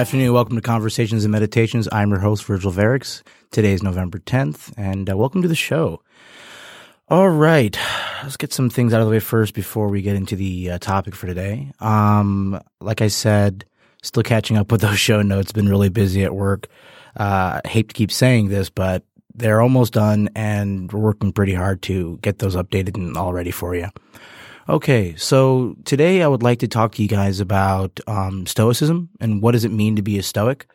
Afternoon. Welcome to Conversations and Meditations. I'm your host, Virgil Verix. Today is November 10th, and uh, welcome to the show. All right. Let's get some things out of the way first before we get into the uh, topic for today. Um, like I said, still catching up with those show notes. Been really busy at work. Uh, hate to keep saying this, but they're almost done, and we're working pretty hard to get those updated and all ready for you. Okay, so today I would like to talk to you guys about um, Stoicism and what does it mean to be a Stoic.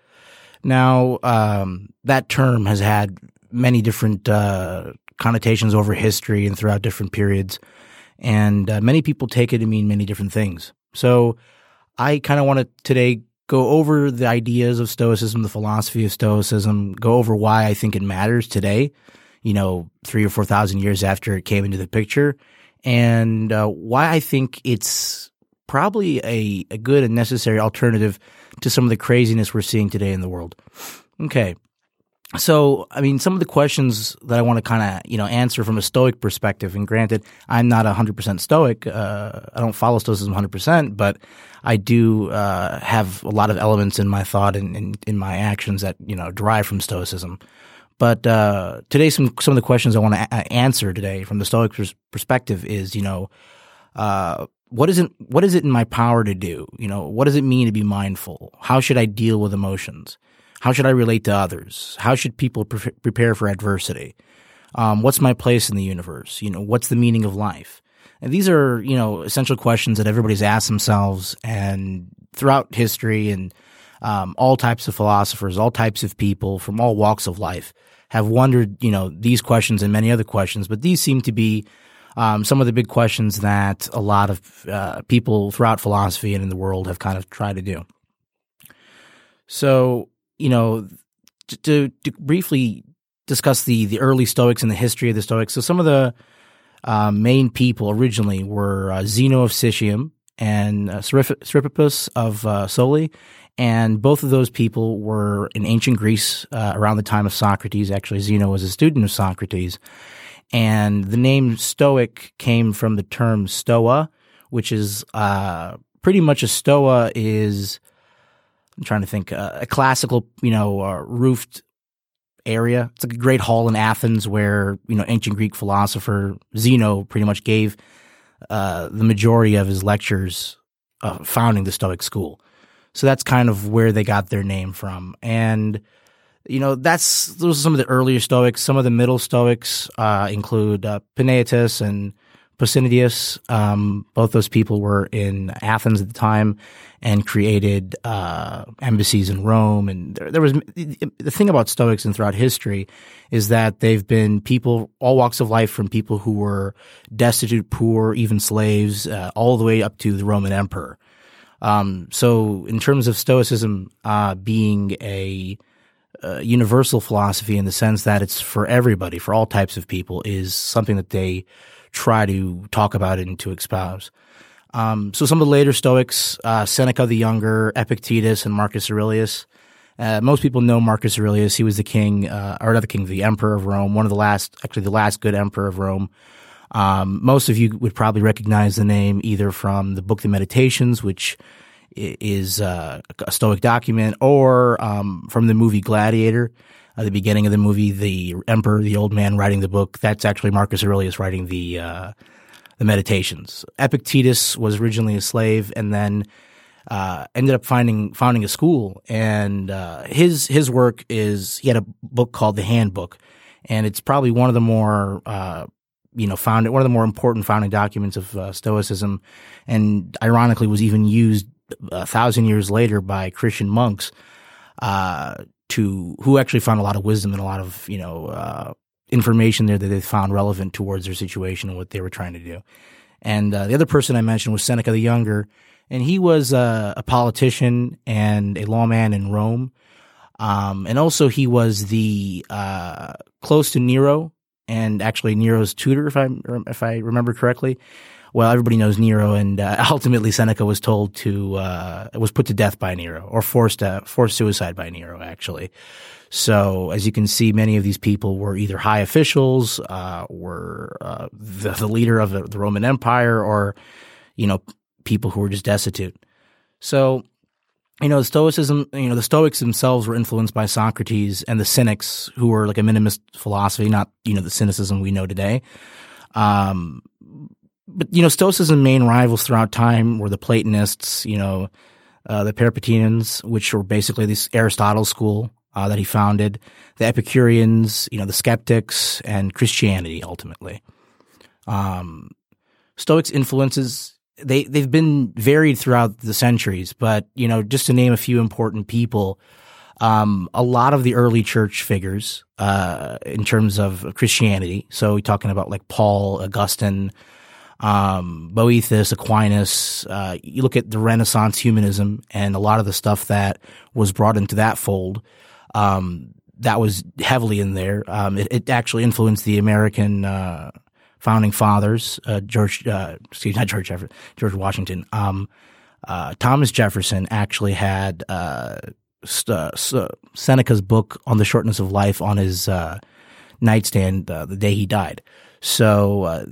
Now, um, that term has had many different uh, connotations over history and throughout different periods, and uh, many people take it to mean many different things. So, I kind of want to today go over the ideas of Stoicism, the philosophy of Stoicism, go over why I think it matters today. You know, three or four thousand years after it came into the picture and uh, why I think it's probably a, a good and necessary alternative to some of the craziness we're seeing today in the world. Okay. So, I mean, some of the questions that I want to kind of, you know, answer from a Stoic perspective, and granted, I'm not 100% Stoic. Uh, I don't follow Stoicism 100%, but I do uh, have a lot of elements in my thought and in, in my actions that, you know, derive from Stoicism. But uh, today, some some of the questions I want to a- answer today from the Stoic pers- perspective is, you know, uh, what is it what is it in my power to do? You know, what does it mean to be mindful? How should I deal with emotions? How should I relate to others? How should people pre- prepare for adversity? Um, what's my place in the universe? You know, what's the meaning of life? And these are, you know, essential questions that everybody's asked themselves and throughout history and um, all types of philosophers, all types of people from all walks of life have wondered, you know, these questions and many other questions, but these seem to be um, some of the big questions that a lot of uh, people throughout philosophy and in the world have kind of tried to do. So, you know, to, to, briefly discuss the the early Stoics and the history of the Stoics. So, some of the uh, main people originally were uh, Zeno of Citium and uh, Chrysippus of uh, Soli, and both of those people were in ancient Greece uh, around the time of Socrates. Actually, Zeno was a student of Socrates. And the name Stoic came from the term stoa, which is uh, pretty much a stoa is, I'm trying to think, uh, a classical, you know, uh, roofed area. It's like a great hall in Athens where, you know, ancient Greek philosopher Zeno pretty much gave uh, the majority of his lectures uh, founding the Stoic school. So that's kind of where they got their name from. And, you know, that's, those are some of the earlier Stoics. Some of the middle Stoics uh, include uh, and Posidonius. Um, both those people were in Athens at the time and created uh, embassies in Rome. And there, there, was the thing about Stoics and throughout history is that they've been people, all walks of life, from people who were destitute, poor, even slaves, uh, all the way up to the Roman emperor. Um, so, in terms of Stoicism uh, being a, a, universal philosophy in the sense that it's for everybody, for all types of people, is something that they try to talk about and to espouse. Um, so, some of the later Stoics, uh, Seneca the Younger, Epictetus, and Marcus Aurelius. Uh, most people know Marcus Aurelius. He was the king, uh, or not the king, the emperor of Rome, one of the last, actually, the last good emperor of Rome. Um, most of you would probably recognize the name either from the book The Meditations, which is uh, a Stoic document, or um, from the movie Gladiator. At the beginning of the movie, the emperor, the old man writing the book, that's actually Marcus Aurelius writing the uh, the Meditations. Epictetus was originally a slave, and then uh, ended up finding founding a school. And uh, his his work is he had a book called the Handbook, and it's probably one of the more uh, you know found one of the more important founding documents of uh, Stoicism, and ironically was even used a thousand years later by Christian monks uh, to who actually found a lot of wisdom and a lot of you know uh, information there that they found relevant towards their situation and what they were trying to do. And uh, the other person I mentioned was Seneca the Younger, and he was uh, a politician and a lawman in Rome. Um, and also he was the uh, close to Nero and actually Nero's tutor, if I if I remember correctly. Well, everybody knows Nero, and uh, ultimately Seneca was told to uh, was put to death by Nero or forced uh, forced suicide by Nero, actually. So, as you can see, many of these people were either high officials, uh, were uh, the, the, leader of the, the Roman Empire, or you know, people who were just destitute. So, you know, Stoicism, you know, the Stoics themselves were influenced by Socrates and the Cynics, who were like a minimist philosophy, not, you know, the cynicism we know today. Um, but, you know, Stoicism main rivals throughout time were the Platonists, you know, uh, the Peripatetians, which were basically this Aristotle school uh, that he founded, the Epicureans, you know, the skeptics, and Christianity ultimately. Um, Stoics influences they they've been varied throughout the centuries, but you know, just to name a few important people, um, a lot of the early church figures uh, in terms of Christianity. So we're talking about like Paul, Augustine, um, Boethus, Aquinas. Uh, you look at the Renaissance humanism and a lot of the stuff that was brought into that fold. Um, that was heavily in there. Um, it, it, actually influenced the American uh, founding fathers, uh, George, uh, excuse not George Jefferson, George Washington. Um, uh, Thomas Jefferson actually had uh, st- Seneca's book on the shortness of life on his uh, nightstand uh, the day he died. So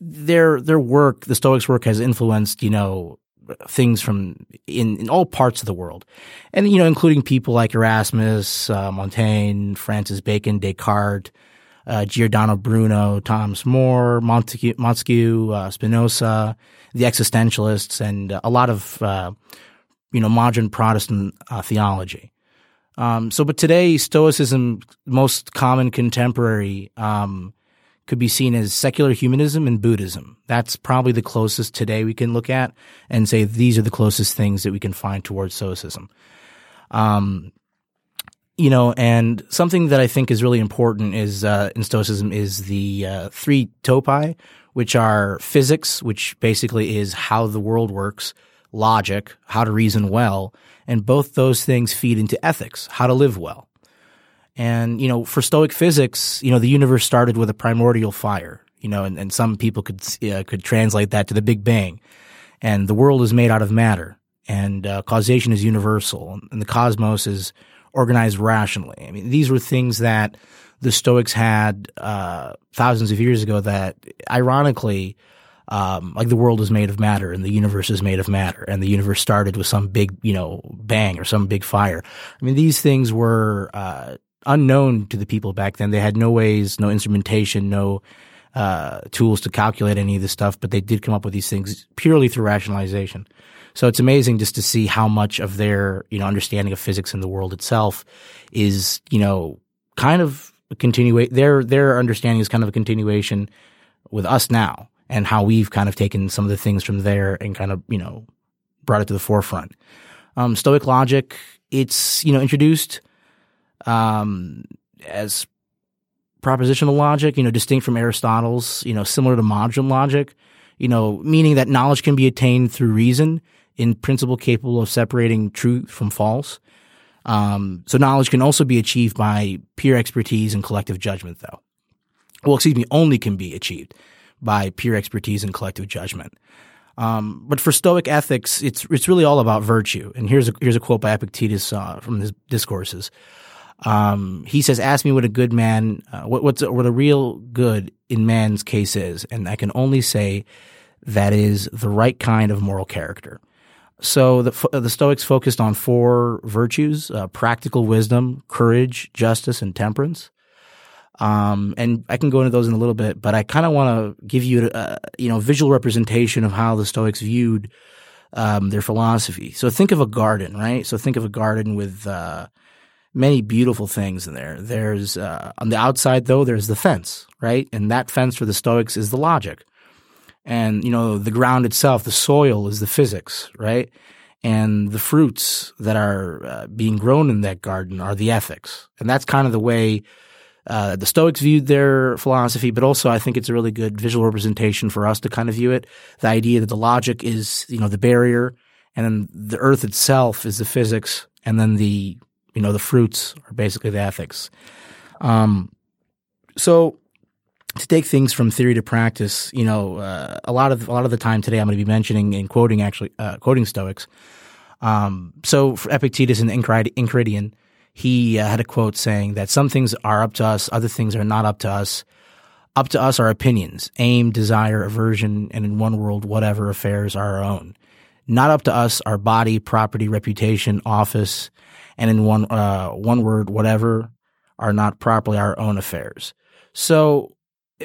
their their work, the Stoics' work, has influenced you know things from in, in all parts of the world, and you know including people like Erasmus, Montaigne, Francis Bacon, Descartes uh, Giordano Bruno, Thomas More, Montesquieu, Montesquieu uh, Spinoza, the existentialists, and a lot of uh, you know modern Protestant uh, theology. Um, so, but today, Stoicism, most common contemporary, um, could be seen as secular humanism and Buddhism. That's probably the closest today we can look at and say these are the closest things that we can find towards Stoicism. Um, you know, and something that I think is really important is uh, in Stoicism is the uh, three topi, which are physics, which basically is how the world works, logic, how to reason well, and both those things feed into ethics, how to live well. And you know, for Stoic physics, you know, the universe started with a primordial fire, you know, and, and some people could uh, could translate that to the Big Bang, and the world is made out of matter, and uh, causation is universal, and the cosmos is organized rationally. I mean, these were things that the Stoics had uh, thousands of years ago. That ironically, um, like the world is made of matter and the universe is made of matter, and the universe started with some big, you know, bang or some big fire. I mean, these things were uh, unknown to the people back then. They had no ways, no instrumentation, no uh, tools to calculate any of this stuff, but they did come up with these things purely through rationalization. So it's amazing just to see how much of their, you know, understanding of physics and the world itself is, you know, kind of a continuation. Their, their understanding is kind of a continuation with us now and how we've kind of taken some of the things from there and kind of, you know, brought it to the forefront. Um, Stoic logic, it's, you know, introduced, um, as propositional logic, you know, distinct from Aristotle's, you know, similar to modern logic, you know, meaning that knowledge can be attained through reason in principle capable of separating truth from false. Um, so knowledge can also be achieved by peer expertise and collective judgment, though. Well, excuse me, only can be achieved by peer expertise and collective judgment. Um, but for Stoic ethics, it's it's really all about virtue. And here's a here's a quote by Epictetus uh, from his discourses. Um, he says, "Ask me what a good man, uh, what what's what a real good in man's case is, and I can only say that is the right kind of moral character." So the, the Stoics focused on four virtues: uh, practical wisdom, courage, justice, and temperance. Um, and I can go into those in a little bit, but I kind of want to give you a, you know, visual representation of how the Stoics viewed, um, their philosophy. So think of a garden, right? So think of a garden with, uh, many beautiful things in there. There's, uh, on the outside though, there's the fence, right? And that fence for the Stoics is the logic. And, you know, the ground itself, the soil is the physics, right? And the fruits that are uh, being grown in that garden are the ethics. And that's kind of the way uh, the Stoics viewed their philosophy, but also I think it's a really good visual representation for us to kind of view it. The idea that the logic is, you know, the barrier, and then the earth itself is the physics, and then the, you know, the fruits are basically the ethics. Um, so to take things from theory to practice, you know, uh, a lot of a lot of the time today, I'm going to be mentioning and quoting actually uh, quoting Stoics. Um, so for Epictetus and Enchiridion, he uh, had a quote saying that some things are up to us, other things are not up to us. Up to us are opinions, aim, desire, aversion, and in one world, whatever affairs are our own. Not up to us are body, property, reputation, office, and in one uh, one word, whatever are not properly our own affairs. So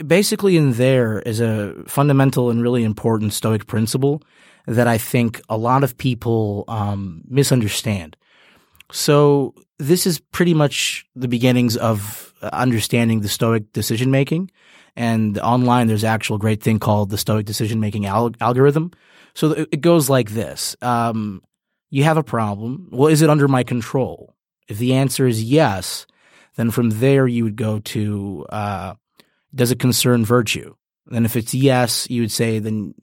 basically, in there is a fundamental and really important Stoic principle that I think a lot of people um, misunderstand. So this is pretty much the beginnings of understanding the Stoic decision making. And online, there's actual great thing called the Stoic decision making al- algorithm. So it goes like this: um, You have a problem. Well, is it under my control? If the answer is yes, then from there you would go to uh, Does it concern virtue? Then if it's yes, you would say then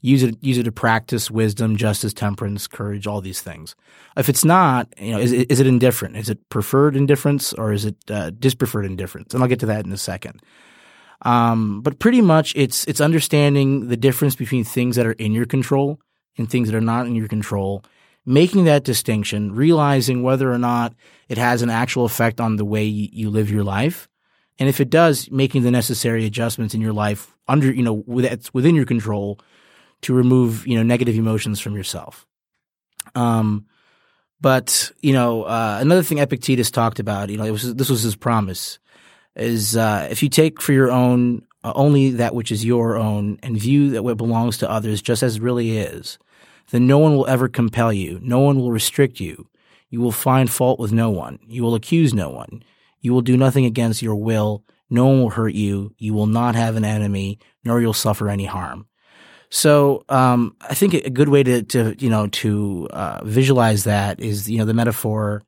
use it use it to practice wisdom, justice, temperance, courage, all these things. If it's not, you know, is it, is it indifferent? Is it preferred indifference or is it uh, dispreferred indifference? And I'll get to that in a second. Um, but pretty much, it's it's understanding the difference between things that are in your control and things that are not in your control, making that distinction, realizing whether or not it has an actual effect on the way you live your life, and if it does, making the necessary adjustments in your life under you know within your control to remove you know negative emotions from yourself. Um, but you know uh, another thing Epictetus talked about, you know, was, this was his promise, is uh, if you take for your own uh, only that which is your own and view that what belongs to others just as it really is, then no one will ever compel you, no one will restrict you. You will find fault with no one. You will accuse no one. You will do nothing against your will. No one will hurt you. You will not have an enemy, nor you'll suffer any harm. So um, I think a good way to, to you know to uh, visualize that is you know the metaphor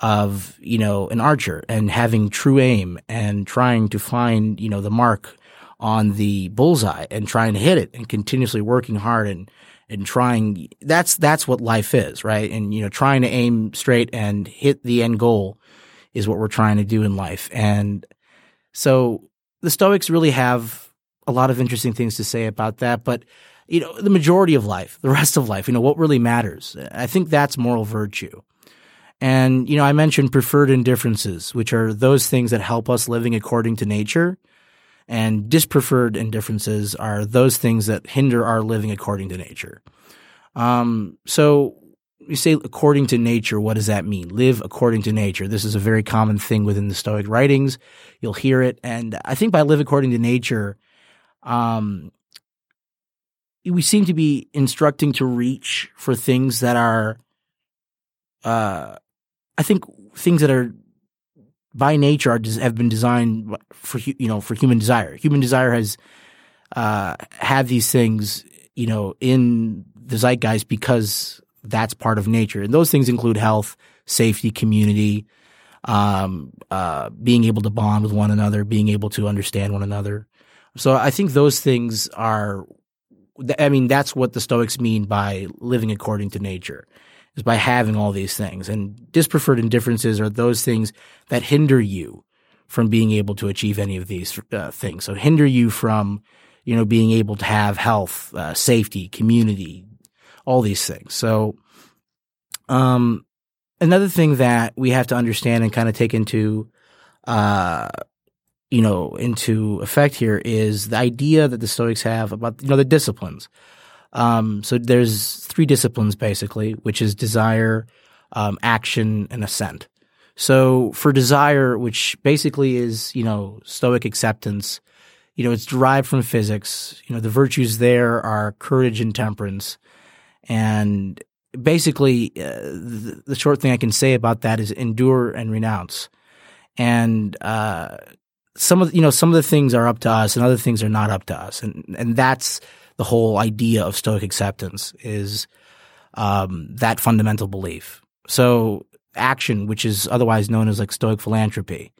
of you know an archer and having true aim and trying to find you know the mark on the bullseye and trying to hit it and continuously working hard and and trying that's that's what life is right and you know trying to aim straight and hit the end goal is what we're trying to do in life and so the stoics really have a lot of interesting things to say about that. But you know, the majority of life, the rest of life, you know, what really matters. I think that's moral virtue. And you know, I mentioned preferred indifferences, which are those things that help us living according to nature. And dispreferred indifferences are those things that hinder our living according to nature. Um, so you say according to nature, what does that mean? Live according to nature. This is a very common thing within the Stoic writings. You'll hear it. And I think by live according to nature, um, we seem to be instructing to reach for things that are, uh, I think things that are by nature are have been designed for you know for human desire. Human desire has uh, had these things you know in the zeitgeist because that's part of nature, and those things include health, safety, community, um, uh, being able to bond with one another, being able to understand one another. So I think those things are, I mean, that's what the Stoics mean by living according to nature, is by having all these things. And dispreferred indifferences are those things that hinder you from being able to achieve any of these uh, things. So hinder you from, you know, being able to have health, uh, safety, community, all these things. So, um, another thing that we have to understand and kind of take into, uh, you know, into effect here is the idea that the Stoics have about, you know, the disciplines. Um, so there's three disciplines basically, which is desire, um, action, and assent. So for desire, which basically is, you know, stoic acceptance, you know, it's derived from physics. You know, the virtues there are courage and temperance. And basically, uh, the, the short thing I can say about that is endure and renounce. And, uh, some of, you know, some of the things are up to us and other things are not up to us. And, and that's the whole idea of stoic acceptance is, um, that fundamental belief. So action, which is otherwise known as like stoic philanthropy.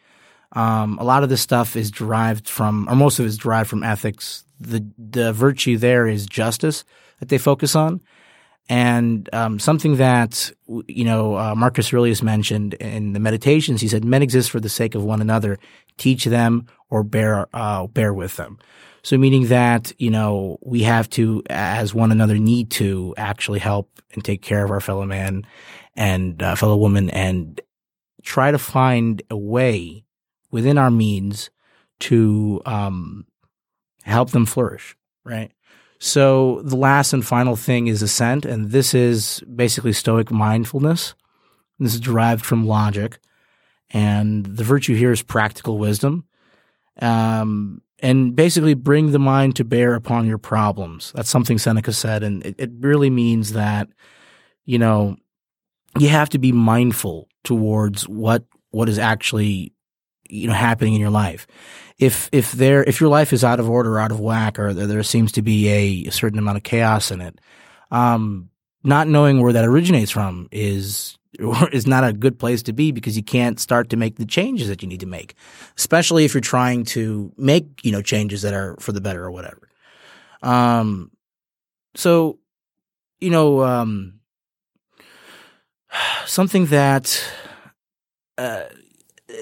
Um, a lot of this stuff is derived from, or most of it is derived from ethics. The the virtue there is justice that they focus on, and um, something that you know uh, Marcus Aurelius mentioned in the Meditations. He said, "Men exist for the sake of one another. Teach them or bear uh, bear with them." So meaning that you know we have to, as one another, need to actually help and take care of our fellow man and uh, fellow woman, and try to find a way within our means to um, help them flourish, right? So the last and final thing is ascent, and this is basically Stoic mindfulness. This is derived from logic, and the virtue here is practical wisdom, um, and basically bring the mind to bear upon your problems. That's something Seneca said, and it, it really means that you know you have to be mindful towards what what is actually you know happening in your life. If if there if your life is out of order out of whack or there, there seems to be a, a, certain amount of chaos in it um, not knowing where that originates from is is not a good place to be because you can't start to make the changes that you need to make especially if you're trying to make you know changes that are for the better or whatever. Um so you know um something that uh,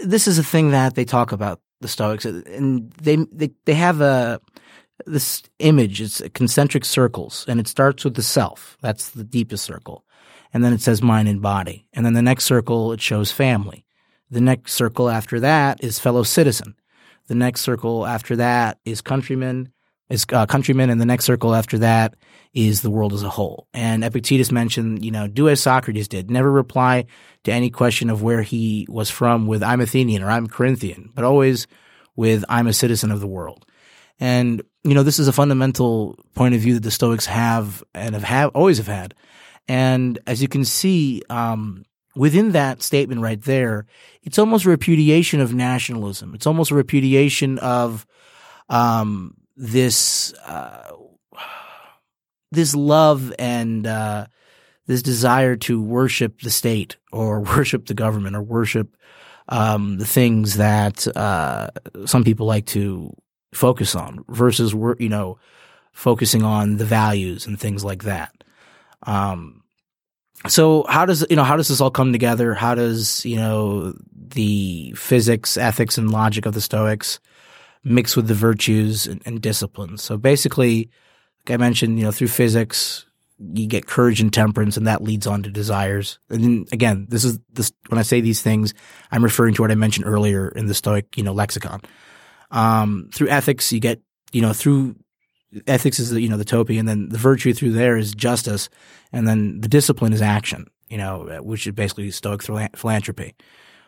this is a thing that they talk about the Stoics, and they they they have a this image. It's concentric circles, and it starts with the self. That's the deepest circle, and then it says mind and body, and then the next circle it shows family. The next circle after that is fellow citizen. The next circle after that is countryman, is uh, countrymen, and the next circle after that is the world as a whole. And Epictetus mentioned, you know, do as Socrates did, never reply to any question of where he was from with I'm Athenian or I'm Corinthian, but always with I'm a citizen of the world. And you know, this is a fundamental point of view that the Stoics have and have, have always have had. And as you can see, um, within that statement right there, it's almost a repudiation of nationalism. It's almost a repudiation of um, this uh, this love and uh, this desire to worship the state or worship the government or worship um, the things that uh, some people like to focus on versus you know focusing on the values and things like that. Um, so how does you know how does this all come together? How does you know the physics, ethics, and logic of the Stoics mixed with the virtues and, and disciplines. So basically, like I mentioned, you know, through physics, you get courage and temperance, and that leads on to desires. And then again, this is this when I say these things, I'm referring to what I mentioned earlier in the Stoic, you know, lexicon. Um, through ethics, you get, you know, through ethics is the, you know the topi, and then the virtue through there is justice, and then the discipline is action. You know, which is basically Stoic philanthropy.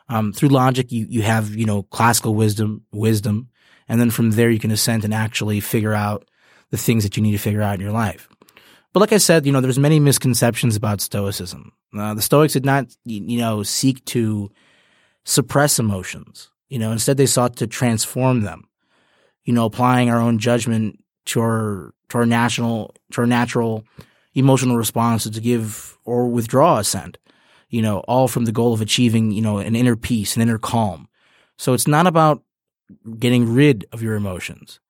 Um, through logic, you you have you know classical wisdom, wisdom, and then from there, you can ascend and actually figure out the things that you need to figure out in your life. But like I said, you know, there's many misconceptions about Stoicism. Uh, the Stoics did not, you know, seek to suppress emotions. You know, instead they sought to transform them. You know, applying our own judgment to our to our national to our natural emotional responses to give or withdraw assent. You know, all from the goal of achieving, you know, an inner peace, an inner calm. So it's not about getting rid of your emotions.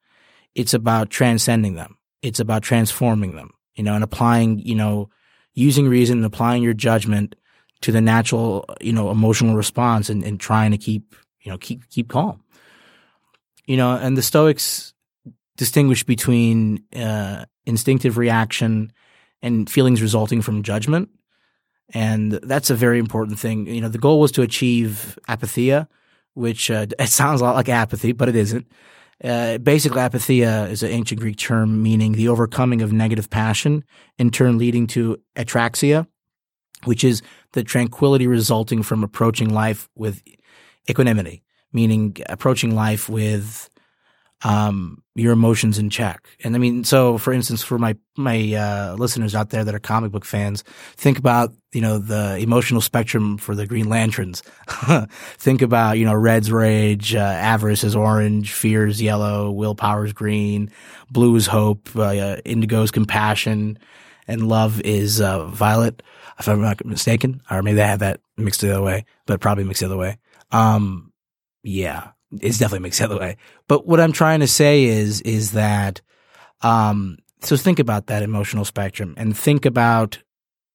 It's about transcending them. It's about transforming them, you know, and applying, you know, using reason and applying your judgment to the natural, you know, emotional response and, and trying to keep, you know, keep, keep calm. You know, and the Stoics distinguish between, uh, instinctive reaction and feelings resulting from judgment. And that's a very important thing. You know, the goal was to achieve apatheia, which uh, it sounds a lot like apathy, but it isn't. Uh, basically, apatheia is an ancient Greek term meaning the overcoming of negative passion, in turn leading to ataraxia, which is the tranquility resulting from approaching life with equanimity, meaning approaching life with um, your emotions in check. And I mean, so for instance, for my my uh, listeners out there that are comic book fans, think about you know the emotional spectrum for the Green Lanterns. think about you know Red's rage, uh, avarice is orange, fear is yellow, willpower is green, blue is hope, uh, indigo is compassion, and love is uh, violet. If I'm not mistaken, or maybe I have that mixed the other way, but probably mixed the other way. Um, yeah, it's definitely mixed the other way. But what I'm trying to say is, is that, um, so think about that emotional spectrum and think about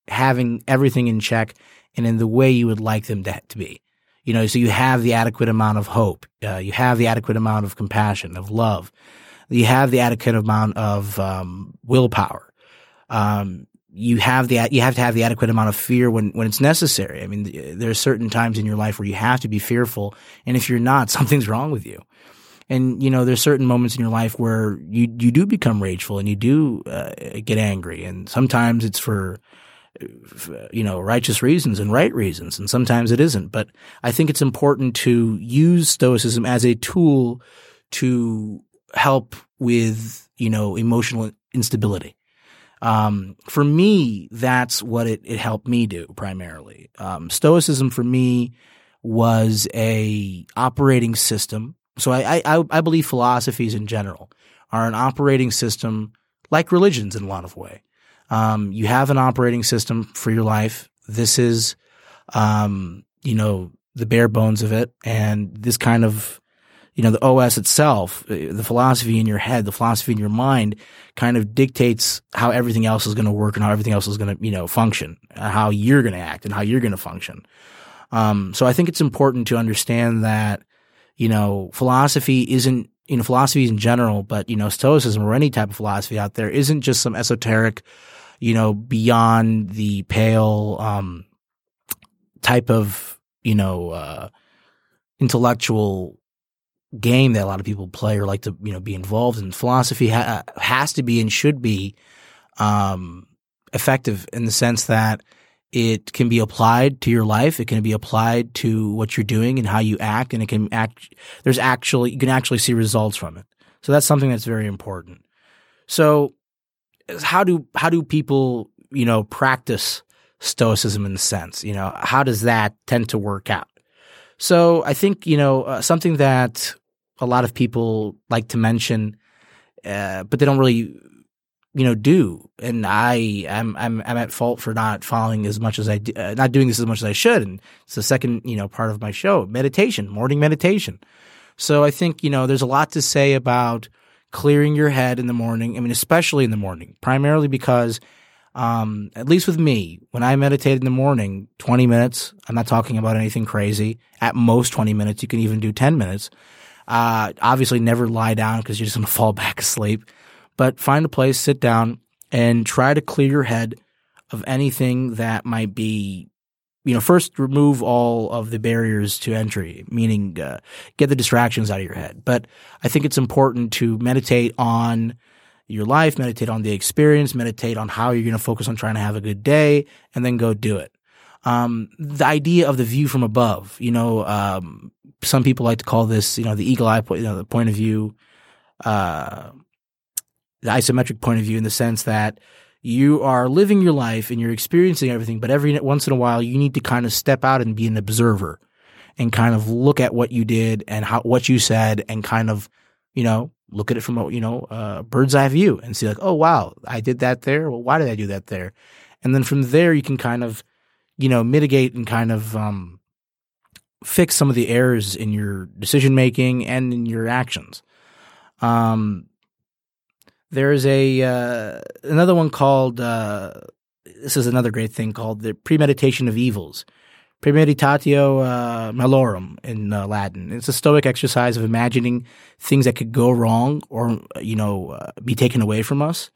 having everything in check and in the way you would like them to, to be. You know, so you have the adequate amount of hope. Uh, you have the adequate amount of compassion, of love. You have the adequate amount of um, willpower. Um, you have the you have to have the adequate amount of fear when when it's necessary. I mean, there are certain times in your life where you have to be fearful, and if you're not, something's wrong with you. And you know, there's certain moments in your life where you you do become rageful and you do uh, get angry, and sometimes it's for you know righteous reasons and right reasons, and sometimes it isn't. But I think it's important to use stoicism as a tool to help with you know emotional instability um, for me, that's what it, it helped me do primarily. Um, Stoicism for me was a operating system. So I, I, I believe philosophies in general are an operating system like religions in a lot of way. Um, you have an operating system for your life. This is, um, you know, the bare bones of it. And this kind of you know, the OS itself, uh, the philosophy in your head, the philosophy in your mind kind of dictates how everything else is going to work and how everything else is going to, you know, function, uh, how you're going to act and how you're going to function. Um, so I think it's important to understand that, you know, philosophy isn't, you know, philosophy in general, but, you know, stoicism or any type of philosophy out there isn't just some esoteric, you know, beyond the pale, um, type of, you know, uh, intellectual game that a lot of people play or like to you know be involved in. Philosophy ha- has to be and should be um, effective in the sense that it can be applied to your life. It can be applied to what you're doing and how you act, and it can act. There's actually you can actually see results from it. So that's something that's very important. So how do how do people you know practice stoicism in the sense you know how does that tend to work out? So I think you know uh, something that a lot of people like to mention, uh, but they don't really, you know, do. And I, I'm, I'm, I'm at fault for not following as much as I, do, uh, not doing this as much as I should. And it's the second, you know, part of my show, meditation, morning meditation. So I think, you know, there's a lot to say about clearing your head in the morning. I mean, especially in the morning, primarily because, um, at least with me, when I meditate in the morning, 20 minutes, I'm not talking about anything crazy. At most 20 minutes, you can even do 10 minutes. Uh, obviously, never lie down because you're just going to fall back asleep. But find a place, sit down, and try to clear your head of anything that might be, you know, first remove all of the barriers to entry, meaning uh, get the distractions out of your head. But I think it's important to meditate on your life, meditate on the experience, meditate on how you're going to focus on trying to have a good day, and then go do it. Um, the idea of the view from above, you know, um, some people like to call this, you know, the eagle eye, point, you know, the point of view, uh, the isometric point of view in the sense that you are living your life and you're experiencing everything, but every once in a while you need to kind of step out and be an observer and kind of look at what you did and how, what you said and kind of, you know, look at it from a, you know, a bird's eye view and see like, oh, wow, I did that there. Well, why did I do that there? And then from there, you can kind of, you know, mitigate and kind of, um, fix some of the errors in your decision making and in your actions. Um, there's a uh, another one called uh, this is another great thing called the premeditation of evils. Premeditatio uh, malorum in uh, Latin. It's a Stoic exercise of imagining things that could go wrong or you know uh, be taken away from us.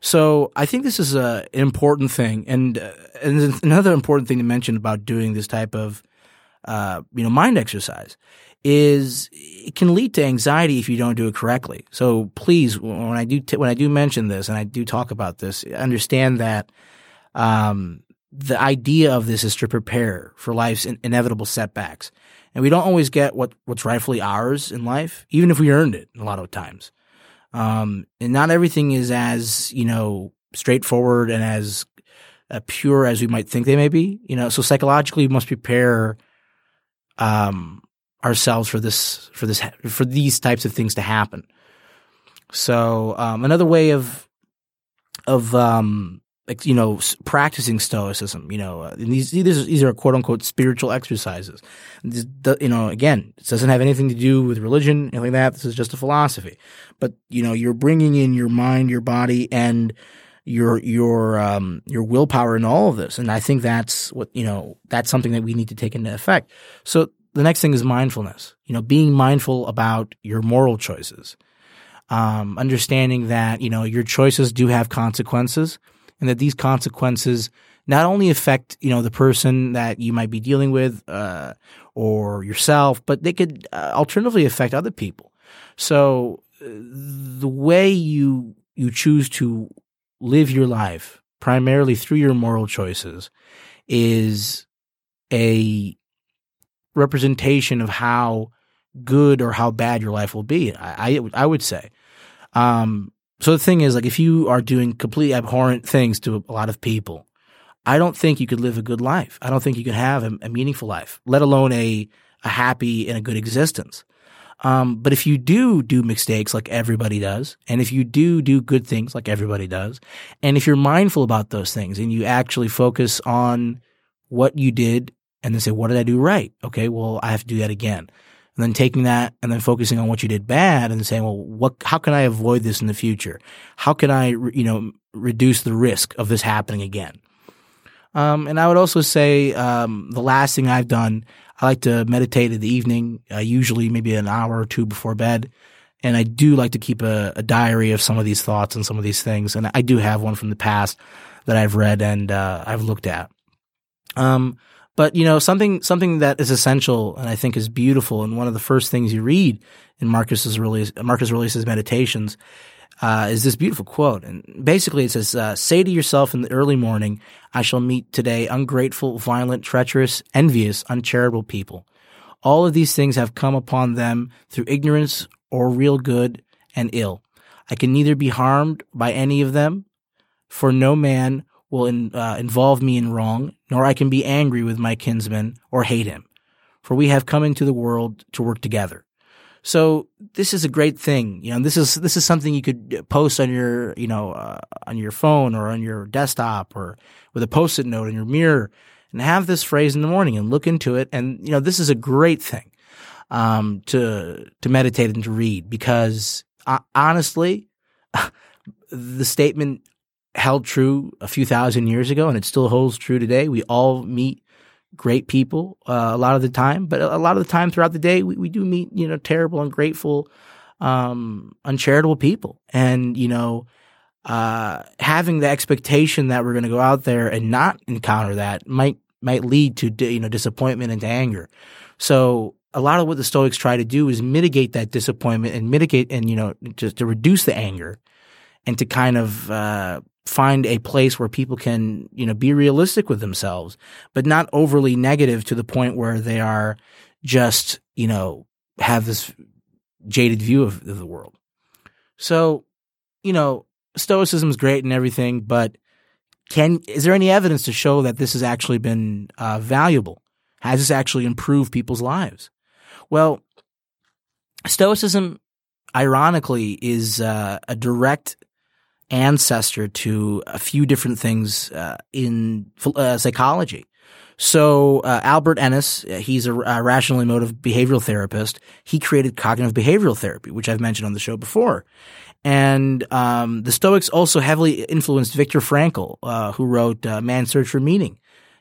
So I think this is a, an important thing, and uh, and another important thing to mention about doing this type of uh, you know, mind exercise is it can lead to anxiety if you don't do it correctly. So please, when I do t- when I do mention this and I do talk about this, understand that um, the idea of this is to prepare for life's in- inevitable setbacks. And we don't always get what, what's rightfully ours in life, even if we earned it a lot of times. Um, and not everything is as, you know, straightforward and as uh, pure as we might think they may be, you know, so psychologically we must prepare, um, ourselves for this, for this, for these types of things to happen. So, um, another way of, of, um, like, you know, practicing stoicism, you know, uh, these, these, are quote unquote spiritual exercises. This, do- you know, again, it doesn't have anything to do with religion, anything like that. This is just a philosophy. But, you know, you're bringing in your mind, your body, and your, your, um, your willpower in all of this. And I think that's what, you know, that's something that we need to take into effect. So the next thing is mindfulness, you know, being mindful about your moral choices. Um, understanding that, you know, your choices do have consequences and that these consequences not only affect you know the person that you might be dealing with uh, or yourself, but they could uh, alternatively affect other people. So uh, the way you you choose to live your life primarily through your moral choices is a representation of how good or how bad your life will be. I I, I would say. Um, so the thing is, like, if you are doing completely abhorrent things to a lot of people, I don't think you could live a good life. I don't think you could have a, a meaningful life, let alone a a happy and a good existence. Um, but if you do do mistakes like everybody does, and if you do do good things like everybody does, and if you're mindful about those things and you actually focus on what you did and then say, what did I do right? Okay, well, I have to do that again. And then taking that and then focusing on what you did bad and saying, well, what, how can I avoid this in the future? How can I, you know, reduce the risk of this happening again? Um, and I would also say, um, the last thing I've done, I like to meditate in the evening, uh, usually maybe an hour or two before bed. And I do like to keep a, a diary of some of these thoughts and some of these things. And I do have one from the past that I've read and, uh, I've looked at. Um, but you know, something, something that is essential and I think is beautiful. And one of the first things you read in Marcus's release, Marcus Aurelius's meditations, uh, is this beautiful quote. And basically it says, uh, say to yourself in the early morning, I shall meet today ungrateful, violent, treacherous, envious, uncharitable people. All of these things have come upon them through ignorance or real good and ill. I can neither be harmed by any of them, for no man will in, uh, involve me in wrong, nor I can be angry with my kinsman or hate him. For we have come into the world to work together. So this is a great thing, you know. This is this is something you could post on your, you know, uh, on your phone or on your desktop or with a post-it note in your mirror, and have this phrase in the morning and look into it. And you know, this is a great thing um, to to meditate and to read because uh, honestly, the statement held true a few thousand years ago, and it still holds true today. We all meet great people uh, a lot of the time, but a lot of the time throughout the day, we, we do meet you know terrible, ungrateful, um, uncharitable people, and you know. Uh, having the expectation that we're going to go out there and not encounter that might might lead to you know disappointment and to anger. So a lot of what the Stoics try to do is mitigate that disappointment and mitigate and you know just to reduce the anger and to kind of uh, find a place where people can you know be realistic with themselves, but not overly negative to the point where they are just you know have this jaded view of, of the world. So you know stoicism is great and everything, but can is there any evidence to show that this has actually been uh, valuable? Has this actually improved people's lives? Well, stoicism, ironically, is uh, a direct ancestor to a few different things uh, in uh, psychology. So uh, Albert Ellis, he's a, a rational emotive behavioral therapist. He created cognitive behavioral therapy, which I've mentioned on the show before. And um, the Stoics also heavily influenced Viktor Frankl, uh, who wrote uh, Man's Search for Meaning,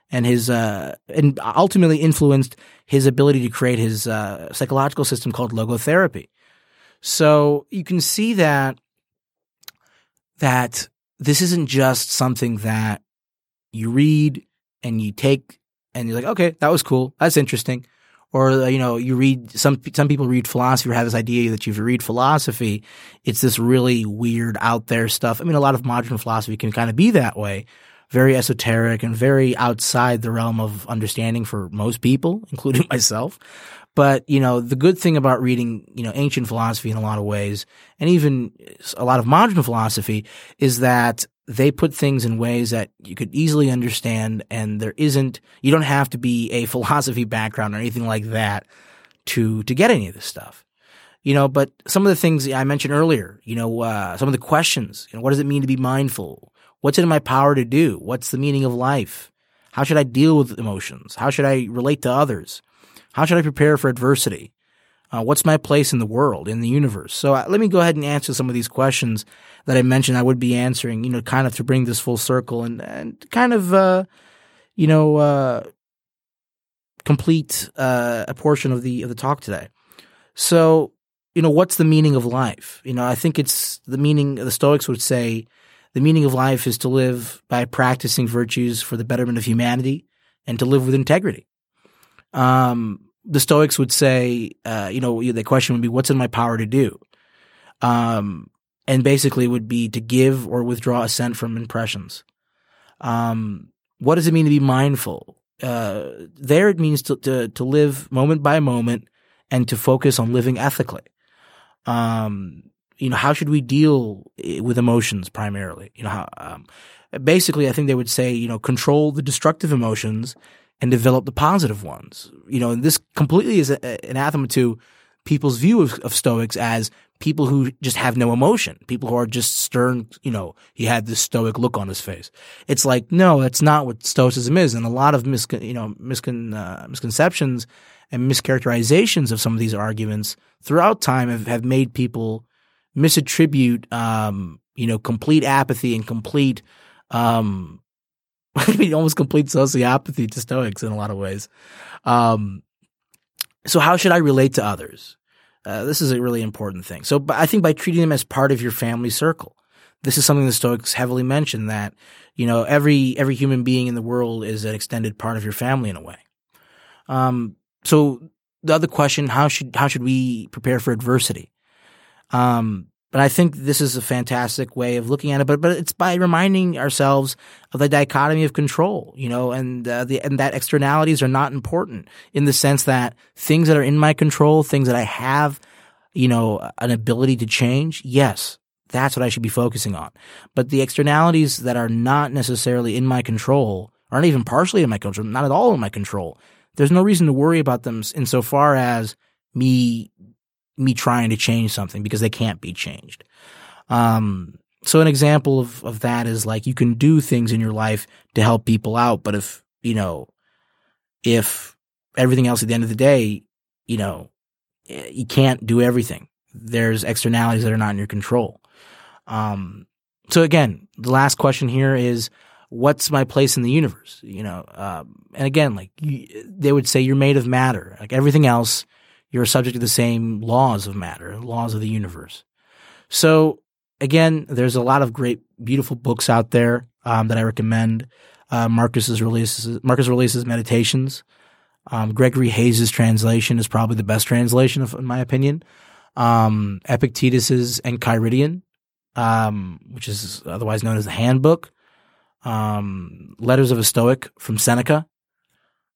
and his uh, and ultimately influenced his ability to create his uh, psychological system called logotherapy. So you can see that that this isn't just something that you read and you take and you're like, okay, that was cool, that's interesting. Or uh, you know you read some some people read philosophy or have this idea that if you read philosophy it's this really weird out there stuff. I mean a lot of modern philosophy can kind of be that way. Very esoteric and very outside the realm of understanding for most people, including myself. But, you know, the good thing about reading, you know, ancient philosophy in a lot of ways, and even a lot of modern philosophy, is that they put things in ways that you could easily understand and there isn't, you don't have to be a philosophy background or anything like that to, to get any of this stuff. You know, but some of the things I mentioned earlier, you know, uh, some of the questions, you know, what does it mean to be mindful? What's in my power to do? What's the meaning of life? How should I deal with emotions? How should I relate to others? How should I prepare for adversity? Uh, what's my place in the world, in the universe? So uh, let me go ahead and answer some of these questions that I mentioned I would be answering, you know, kind of to bring this full circle and, and kind of, uh, you know, uh, complete uh, a portion of the of the talk today. So, you know, what's the meaning of life? You know, I think it's the meaning. The Stoics would say the meaning of life is to live by practicing virtues for the betterment of humanity and to live with integrity. Um, the Stoics would say, uh, you know, the question would be, what's in my power to do? Um, and basically would be to give or withdraw assent from impressions. Um, what does it mean to be mindful? Uh, there it means to, to, to live moment by moment and to focus on living ethically. Um, you know, how should we deal with emotions primarily? You know, how, um, basically, I think they would say, you know, control the destructive emotions and develop the positive ones. You know, and this completely is a, anathema to people's view of, of, Stoics as people who just have no emotion, people who are just stern. You know, he had this Stoic look on his face. It's like, no, that's not what Stoicism is, and a lot of mis, you know, miscon, uh, misconceptions and mischaracterizations of some of these arguments throughout time have, have made people misattribute, um, you know, complete apathy and complete, um, I mean, almost complete sociopathy to Stoics in a lot of ways. Um, so how should I relate to others? Uh, this is a really important thing. So, I think by treating them as part of your family circle, this is something the Stoics heavily mention that, you know, every, every human being in the world is an extended part of your family in a way. Um, so the other question, how should, how should we prepare for adversity? Um, but I think this is a fantastic way of looking at it. But but it's by reminding ourselves of the dichotomy of control, you know, and uh, the and that externalities are not important in the sense that things that are in my control, things that I have, you know, an ability to change. Yes, that's what I should be focusing on. But the externalities that are not necessarily in my control, aren't even partially in my control, not at all in my control. There's no reason to worry about them insofar as me me trying to change something because they can't be changed. Um, so an example of, of that is like you can do things in your life to help people out, but if, you know, if everything else at the end of the day, you know, you can't do everything. There's externalities that are not in your control. Um, so again, the last question here is, what's my place in the universe? You know, um, and again, like you, they would say, you're made of matter. Like everything else you're subject to the same laws of matter, laws of the universe. So again, there's a lot of great, beautiful books out there um, that I recommend. Uh, Marcus Aurelius's, Marcus Aurelius's Meditations. Um, Gregory Hays's translation is probably the best translation, of, in my opinion. Um, Epictetus's Enchiridion, um, which is otherwise known as the Handbook. Um, Letters of a Stoic from Seneca.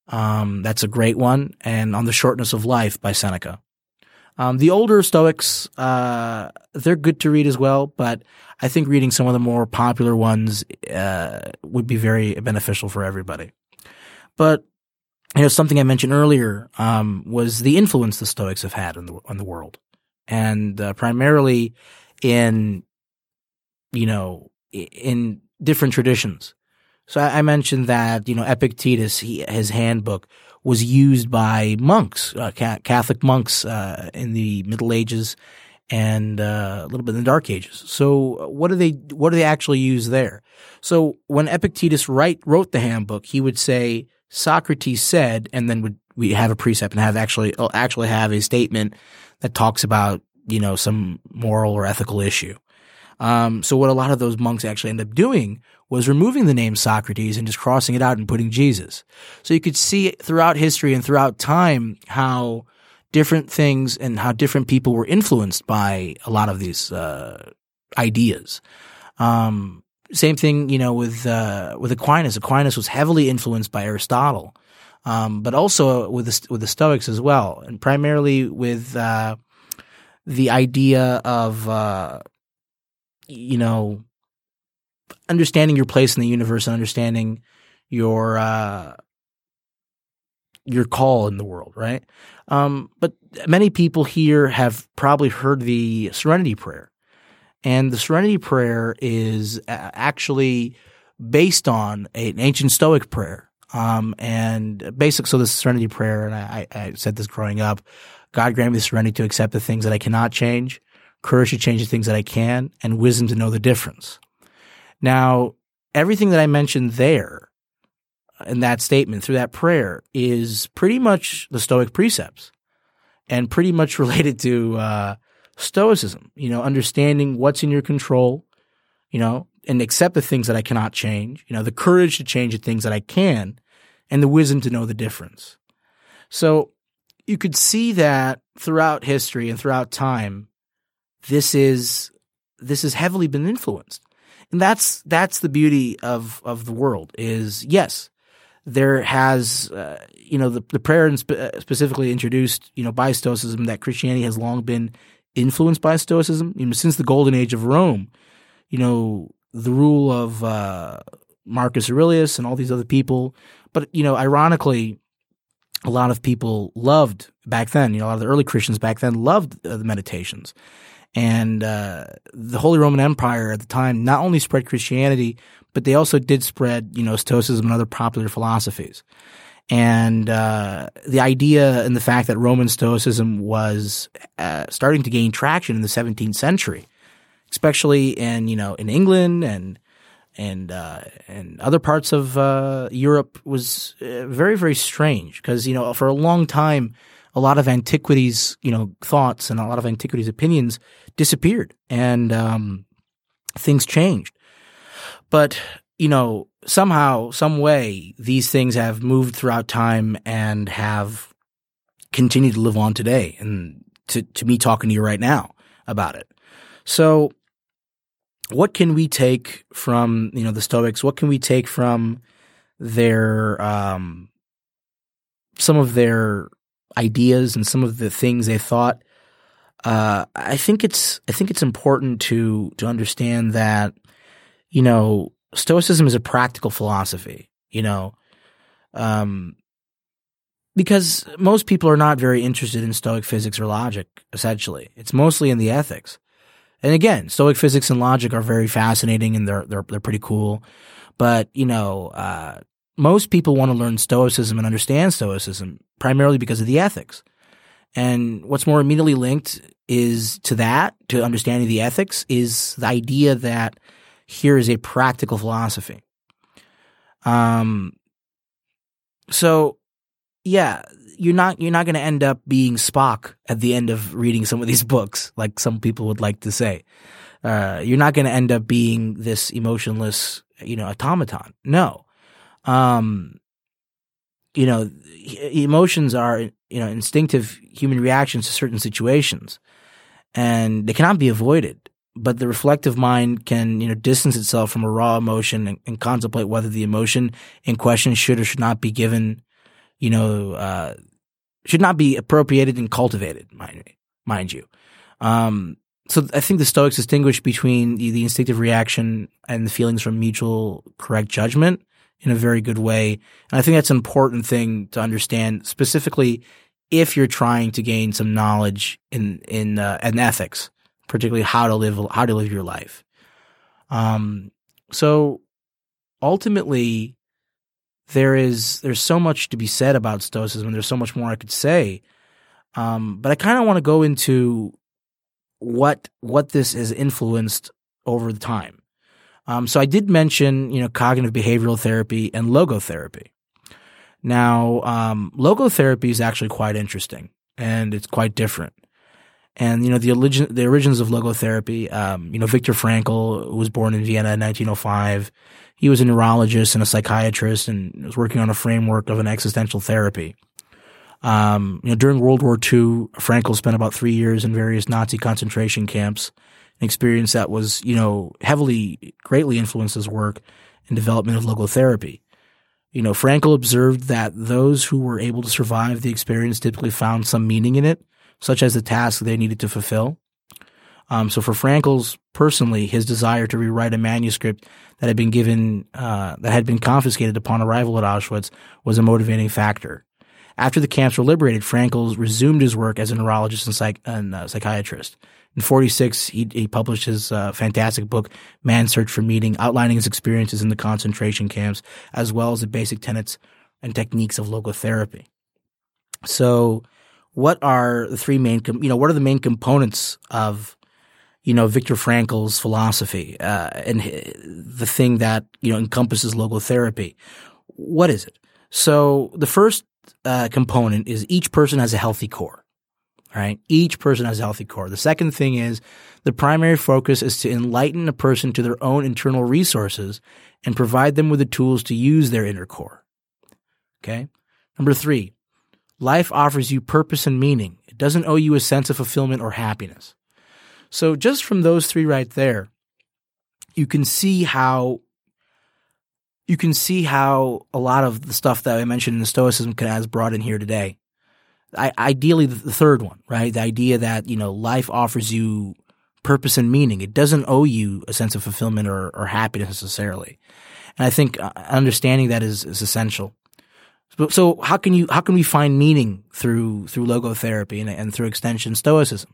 Um, that's a great one. And On the Shortness of Life by Seneca. Um, the older Stoics, uh, they're good to read as well, but I think reading some of the more popular ones, uh, would be very beneficial for everybody. But, you know, something I mentioned earlier, um, was the influence the Stoics have had on the, on the world. And, uh, primarily in, you know, in different traditions. So I, I mentioned that you know Epictetus, he, his handbook was used by monks, uh, Catholic monks uh, in the Middle Ages and uh, a little bit in the Dark Ages. So what do they what do they actually use there? So when Epictetus write, wrote the handbook, he would say Socrates said, and then would we have a precept and have actually uh, actually have a statement that talks about you know some moral or ethical issue. Um, so what a lot of those monks actually end up doing was removing the name Socrates and just crossing it out and putting Jesus. So you could see throughout history and throughout time how different things and how different people were influenced by a lot of these uh, ideas. Um, same thing, you know, with uh, with Aquinas. Aquinas was heavily influenced by Aristotle, um, but also with the, with the Stoics as well, and primarily with uh, the idea of uh, you know understanding your place in the universe and understanding your uh, your call in the world, right? Um, but many people here have probably heard the Serenity Prayer, and the Serenity Prayer is actually based on an ancient Stoic prayer. Um, and basic, so the Serenity Prayer, and I, I said this growing up God grant me the serenity to accept the things that I cannot change, courage to change the things that I can, and wisdom to know the difference. Now, everything that I mentioned there in that statement through that prayer is pretty much the Stoic precepts and pretty much related to uh, Stoicism, you know, understanding what's in your control, you know, and accept the things that I cannot change, you know, the courage to change the things that I can, and the wisdom to know the difference. So you could see that throughout history and throughout time, this is this has heavily been influenced. And that's that's the beauty of of the world is yes, there has uh, you know the the prayer uh, specifically introduced you know by Stoicism that Christianity has long been influenced by Stoicism you know, since the golden age of Rome. You know the rule of uh, Marcus Aurelius and all these other people, but you know ironically, a lot of people loved back then. You know a lot of the early Christians back then loved uh, the meditations. And uh, the Holy Roman Empire at the time not only spread Christianity, but they also did spread, you know, Stoicism and other popular philosophies. And uh, the idea and the fact that Roman Stoicism was uh, starting to gain traction in the 17th century, especially in you know in England and and uh, and other parts of uh, Europe, was uh, very very strange because you know for a long time a lot of antiquities, you know, thoughts and a lot of antiquities opinions disappeared and um, things changed. But, you know, somehow, some way, these things have moved throughout time and have continued to live on today and to, to me talking to you right now about it. So what can we take from, you know, the Stoics? What can we take from their, um, some of their ideas and some of the things they thought. Uh, I think it's I think it's important to to understand that you know Stoicism is a practical philosophy. You know, um, because most people are not very interested in Stoic physics or logic. Essentially, it's mostly in the ethics. And again, Stoic physics and logic are very fascinating and they're they're they're pretty cool. But you know, uh, most people want to learn Stoicism and understand Stoicism primarily because of the ethics. And what's more immediately linked is to that, to understanding the ethics, is the idea that here is a practical philosophy. Um, so yeah, you're not you're not going to end up being Spock at the end of reading some of these books, like some people would like to say. Uh, you're not going to end up being this emotionless, you know, automaton. No, um, you know, emotions are, you know, instinctive human reactions to certain situations and they cannot be avoided. But the reflective mind can, you know, distance itself from a raw emotion and, and contemplate whether the emotion in question should or should not be given, you know, uh, should not be appropriated and cultivated, mind, mind you. Um, so I think the Stoics distinguish between the, the instinctive reaction and the feelings from mutual correct judgment in a very good way. And I think that's an important thing to understand, specifically if you're trying to gain some knowledge in in uh, in ethics, particularly how to live how to live your life. Um, so ultimately, there is there's so much to be said about Stoicism. There's so much more I could say, um, but I kind of want to go into what what this has influenced over the time. Um, so I did mention, you know, cognitive behavioral therapy and logotherapy. Now, um, logotherapy is actually quite interesting and it's quite different. And you know the origin, the origins of logotherapy. Um, you know Viktor Frankl was born in Vienna in 1905. He was a neurologist and a psychiatrist, and was working on a framework of an existential therapy. Um, you know, during World War II, Frankl spent about three years in various Nazi concentration camps an experience that was, you know, heavily, greatly influenced his work and development of logotherapy. You know, Frankl observed that those who were able to survive the experience typically found some meaning in it, such as the task they needed to fulfill. Um, so for Frankl's personally, his desire to rewrite a manuscript that had been given, uh, that had been confiscated upon arrival at Auschwitz was a motivating factor. After the camps were liberated, Frankl resumed his work as a neurologist and, psych- and uh, psychiatrist. In 46, he, he published his uh, fantastic book, Man's Search for Meaning, outlining his experiences in the concentration camps, as well as the basic tenets and techniques of logotherapy. So, what are the three main, com- you know, what are the main components of you know, Viktor Frankl's philosophy uh, and the thing that, you know, encompasses logotherapy. What is it? So the first uh, component is each person has a healthy core, right? Each person has a healthy core. The second thing is the primary focus is to enlighten a person to their own internal resources and provide them with the tools to use their inner core. Okay. Number three, life offers you purpose and meaning. It doesn't owe you a sense of fulfillment or happiness. So just from those three right there, you can see how you can see how a lot of the stuff that I mentioned in Stoicism can has brought in here today. I, ideally, the third one, right? The idea that you know life offers you purpose and meaning. It doesn't owe you a sense of fulfillment or, or happiness necessarily. And I think uh, understanding that is, is essential. So, so how can you how can we find meaning through through logotherapy and, and through extension Stoicism?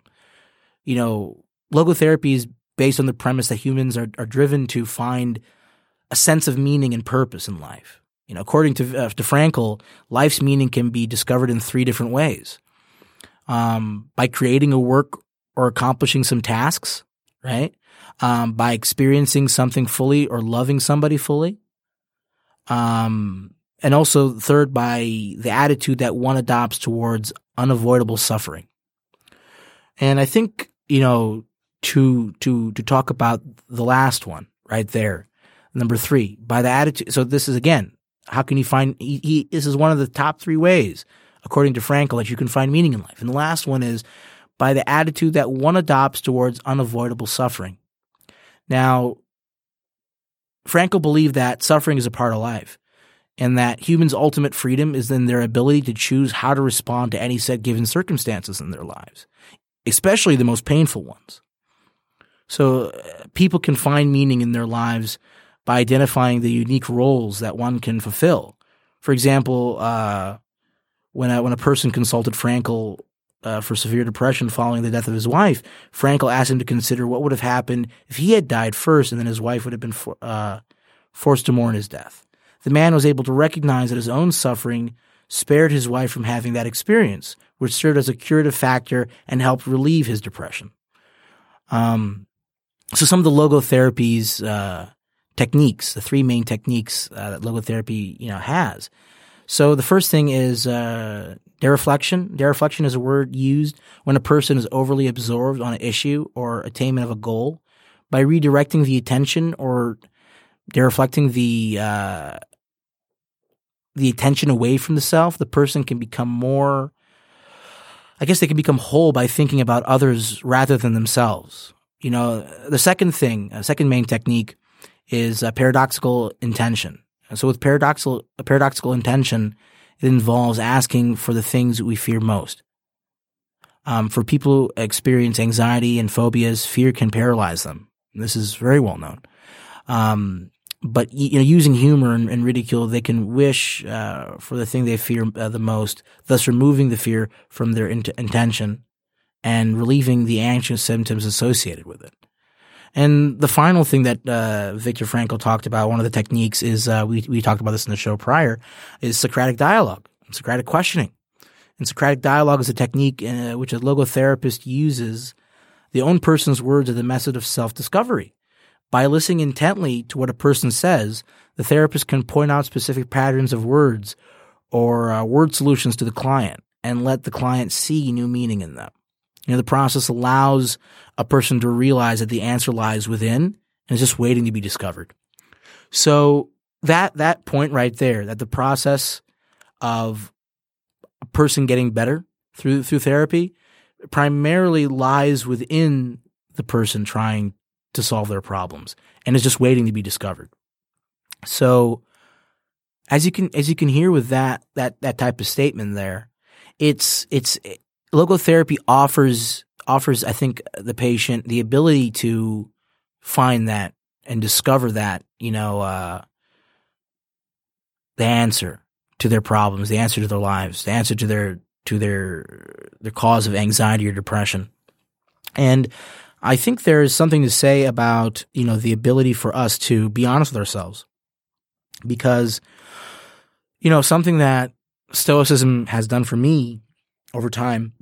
you know, logotherapy is based on the premise that humans are, are driven to find a sense of meaning and purpose in life. You know, according to, uh, to Frankl, life's meaning can be discovered in three different ways. Um, by creating a work or accomplishing some tasks, right? Um, by experiencing something fully or loving somebody fully. Um, and also third, by the attitude that one adopts towards unavoidable suffering. And I think you know, to to to talk about the last one right there, number three, by the attitude. So this is again, how can you find? He, he this is one of the top three ways, according to Frankl, that you can find meaning in life. And the last one is by the attitude that one adopts towards unavoidable suffering. Now, Frankl believed that suffering is a part of life and that humans' ultimate freedom is in their ability to choose how to respond to any set given circumstances in their lives, especially the most painful ones. So uh, people can find meaning in their lives by identifying the unique roles that one can fulfill. For example, uh, when a, when a person consulted Frankl uh, for severe depression following the death of his wife, Frankl asked him to consider what would have happened if he had died first, and then his wife would have been for, uh, forced to mourn his death. The man was able to recognize that his own suffering spared his wife from having that experience, which served as a curative factor and helped relieve his depression. Um, so some of the logotherapy's uh, techniques, the three main techniques uh, that logotherapy you know has. So the first thing is uh, dereflection. Dereflection is a word used when a person is overly absorbed on an issue or attainment of a goal. By redirecting the attention or dereflecting the uh, the attention away from the self, the person can become more, I guess they can become whole by thinking about others rather than themselves. You know, the second thing, a second main technique is a paradoxical intention. So with paradoxical, paradoxical intention, it involves asking for the things we fear most. Um, for people who experience anxiety and phobias, fear can paralyze them. This is very well known. Um, but you know, using humor and, and ridicule, they can wish uh, for the thing they fear uh, the most, thus removing the fear from their int- intention and relieving the anxious symptoms associated with it. And the final thing that uh, Viktor Frankl talked about, one of the techniques is uh, we we talked about this in the show prior, is Socratic dialogue, Socratic questioning. And Socratic dialogue is a technique uh, which a logotherapist uses the own person's words as a method of self discovery by listening intently to what a person says, the therapist can point out specific patterns of words or uh, word solutions to the client and let the client see new meaning in them. You know, the process allows a person to realize that the answer lies within and is just waiting to be discovered. So that that point right there, that the process of a person getting better through through therapy primarily lies within the person trying to solve their problems and is just waiting to be discovered. So as you can as you can hear with that that that type of statement there, it's it's logotherapy offers offers I think the patient the ability to find that and discover that, you know, uh, the answer to their problems, the answer to their lives, the answer to their to their their cause of anxiety or depression. And I think there is something to say about, you know, the ability for us to be honest with ourselves. Because you know, something that stoicism has done for me over time,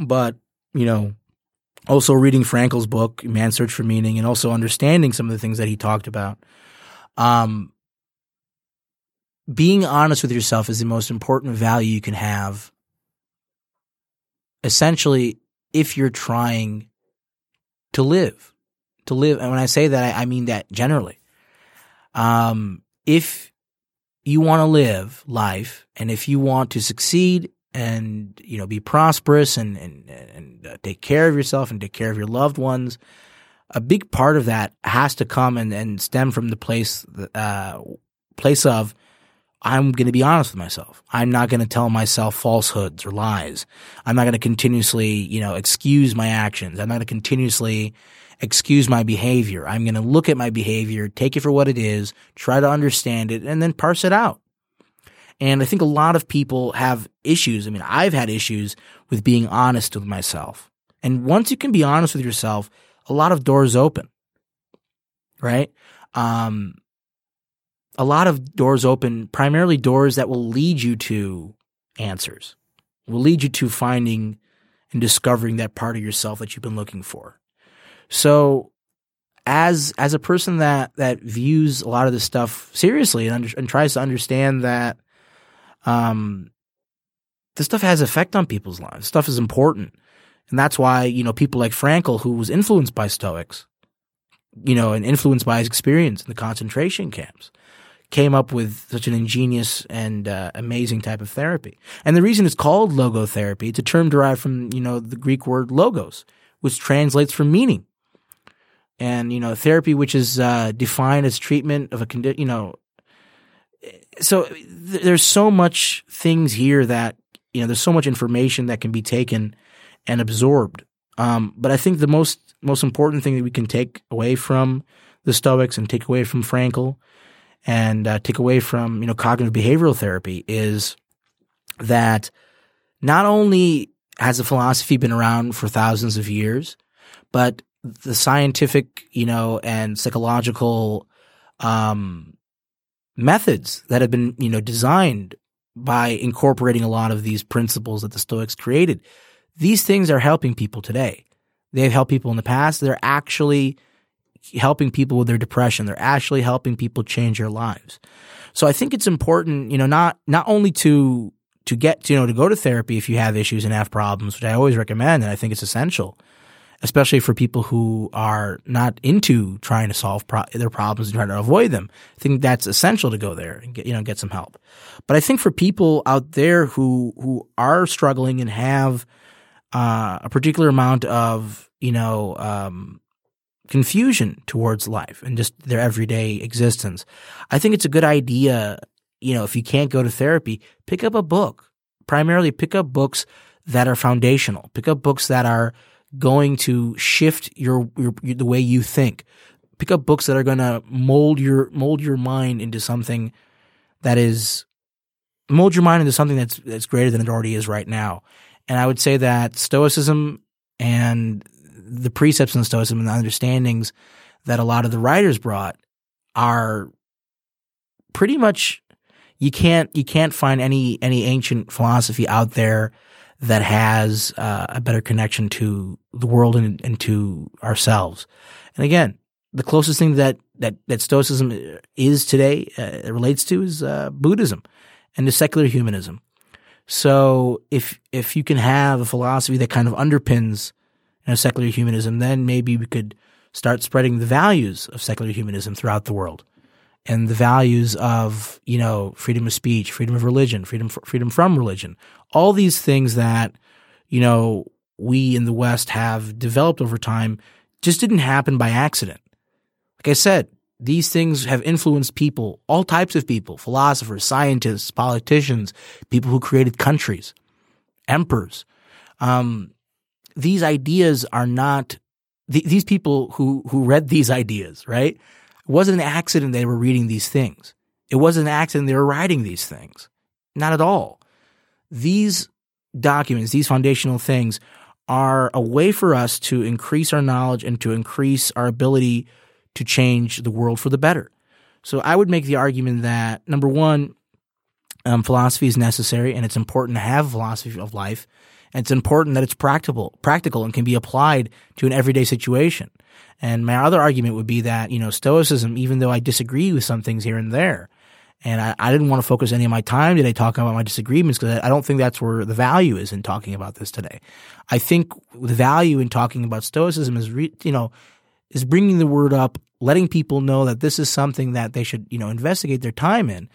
but, you know, also reading Frankl's book, Man's Search for Meaning, and also understanding some of the things that he talked about. Um, being honest with yourself is the most important value you can have. Essentially, if you're trying to live, to live, and when I say that, I, I mean that generally. Um, if you want to live life, and if you want to succeed and you know be prosperous and and and take care of yourself and take care of your loved ones, a big part of that has to come and, and stem from the place uh, place of I'm going to be honest with myself. I'm not going to tell myself falsehoods or lies. I'm not going to continuously, you know, excuse my actions. I'm not going to continuously excuse my behavior. I'm going to look at my behavior, take it for what it is, try to understand it, and then parse it out. And I think a lot of people have issues. I mean, I've had issues with being honest with myself. And once you can be honest with yourself, a lot of doors open, right? Um, a lot of doors open, primarily doors that will lead you to answers, will lead you to finding and discovering that part of yourself that you've been looking for. So, as as a person that that views a lot of this stuff seriously and, under, and tries to understand that, um, this stuff has effect on people's lives. Stuff is important, and that's why you know people like Frankl, who was influenced by Stoics, you know, and influenced by his experience in the concentration camps came up with such an ingenious and uh, amazing type of therapy. And the reason it's called logotherapy, it's a term derived from, you know, the Greek word logos, which translates from meaning. And, you know, therapy, which is uh, defined as treatment of a condition, you know, so th- there's so much things here that, you know, there's so much information that can be taken and absorbed. Um, but I think the most, most important thing that we can take away from the Stoics and take away from Frankl and uh, take away from you know cognitive behavioral therapy is that not only has the philosophy been around for thousands of years, but the scientific you know and psychological um, methods that have been you know designed by incorporating a lot of these principles that the Stoics created. These things are helping people today. They've helped people in the past. They're actually helping people with their depression. They're actually helping people change their lives. So I think it's important, you know, not not only to to get you know to go to therapy if you have issues and have problems, which I always recommend, and I think it's essential, especially for people who are not into trying to solve pro- their problems and trying to avoid them. I think that's essential to go there and get you know get some help. But I think for people out there who who are struggling and have uh, a particular amount of you know um, confusion towards life and just their everyday existence. I think it's a good idea, you know, if you can't go to therapy, pick up a book. Primarily pick up books that are foundational. Pick up books that are going to shift your, your, your the way you think. Pick up books that are going to mold your mold your mind into something that is mold your mind into something that's that's greater than it already is right now. And I would say that stoicism and the precepts in Stoicism and the understandings that a lot of the writers brought are pretty much you can't you can't find any any ancient philosophy out there that has uh, a better connection to the world and, and to ourselves. And again, the closest thing that that that Stoicism is today uh, relates to is uh, Buddhism and the secular humanism. So if if you can have a philosophy that kind of underpins you know, secular humanism, then maybe we could start spreading the values of secular humanism throughout the world and the values of you know freedom of speech, freedom of religion, freedom freedom from religion, all these things that you know we in the West have developed over time just didn't happen by accident. Like I said, these things have influenced people, all types of people, philosophers, scientists, politicians, people who created countries, emperors. Um, these ideas are not th- these people who who read these ideas, right? It wasn't an accident they were reading these things. It wasn't an accident they were writing these things. Not at all. These documents, these foundational things are a way for us to increase our knowledge and to increase our ability to change the world for the better. So I would make the argument that number one, um, philosophy is necessary and it's important to have philosophy of life. And it's important that it's practical, practical and can be applied to an everyday situation. And my other argument would be that, you know, Stoicism, even though I disagree with some things here and there, and I, I didn't want to focus any of my time today talking about my disagreements because I don't think that's where the value is in talking about this today. I think the value in talking about Stoicism is, re, you know, is bringing the word up, letting people know that this is something that they should, you know, investigate their time in,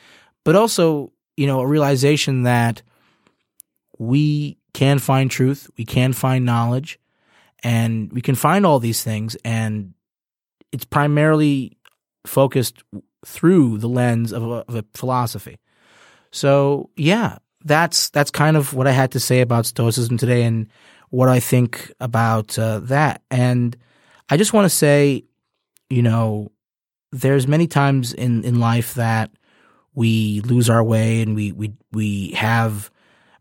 but also, you know, a realization that we can find truth, we can find knowledge, and we can find all these things. And it's primarily focused through the lens of a, of a philosophy. So yeah, that's that's kind of what I had to say about Stoicism today, and what I think about uh, that. And I just want to say, you know, there's many times in in life that we lose our way, and we we we have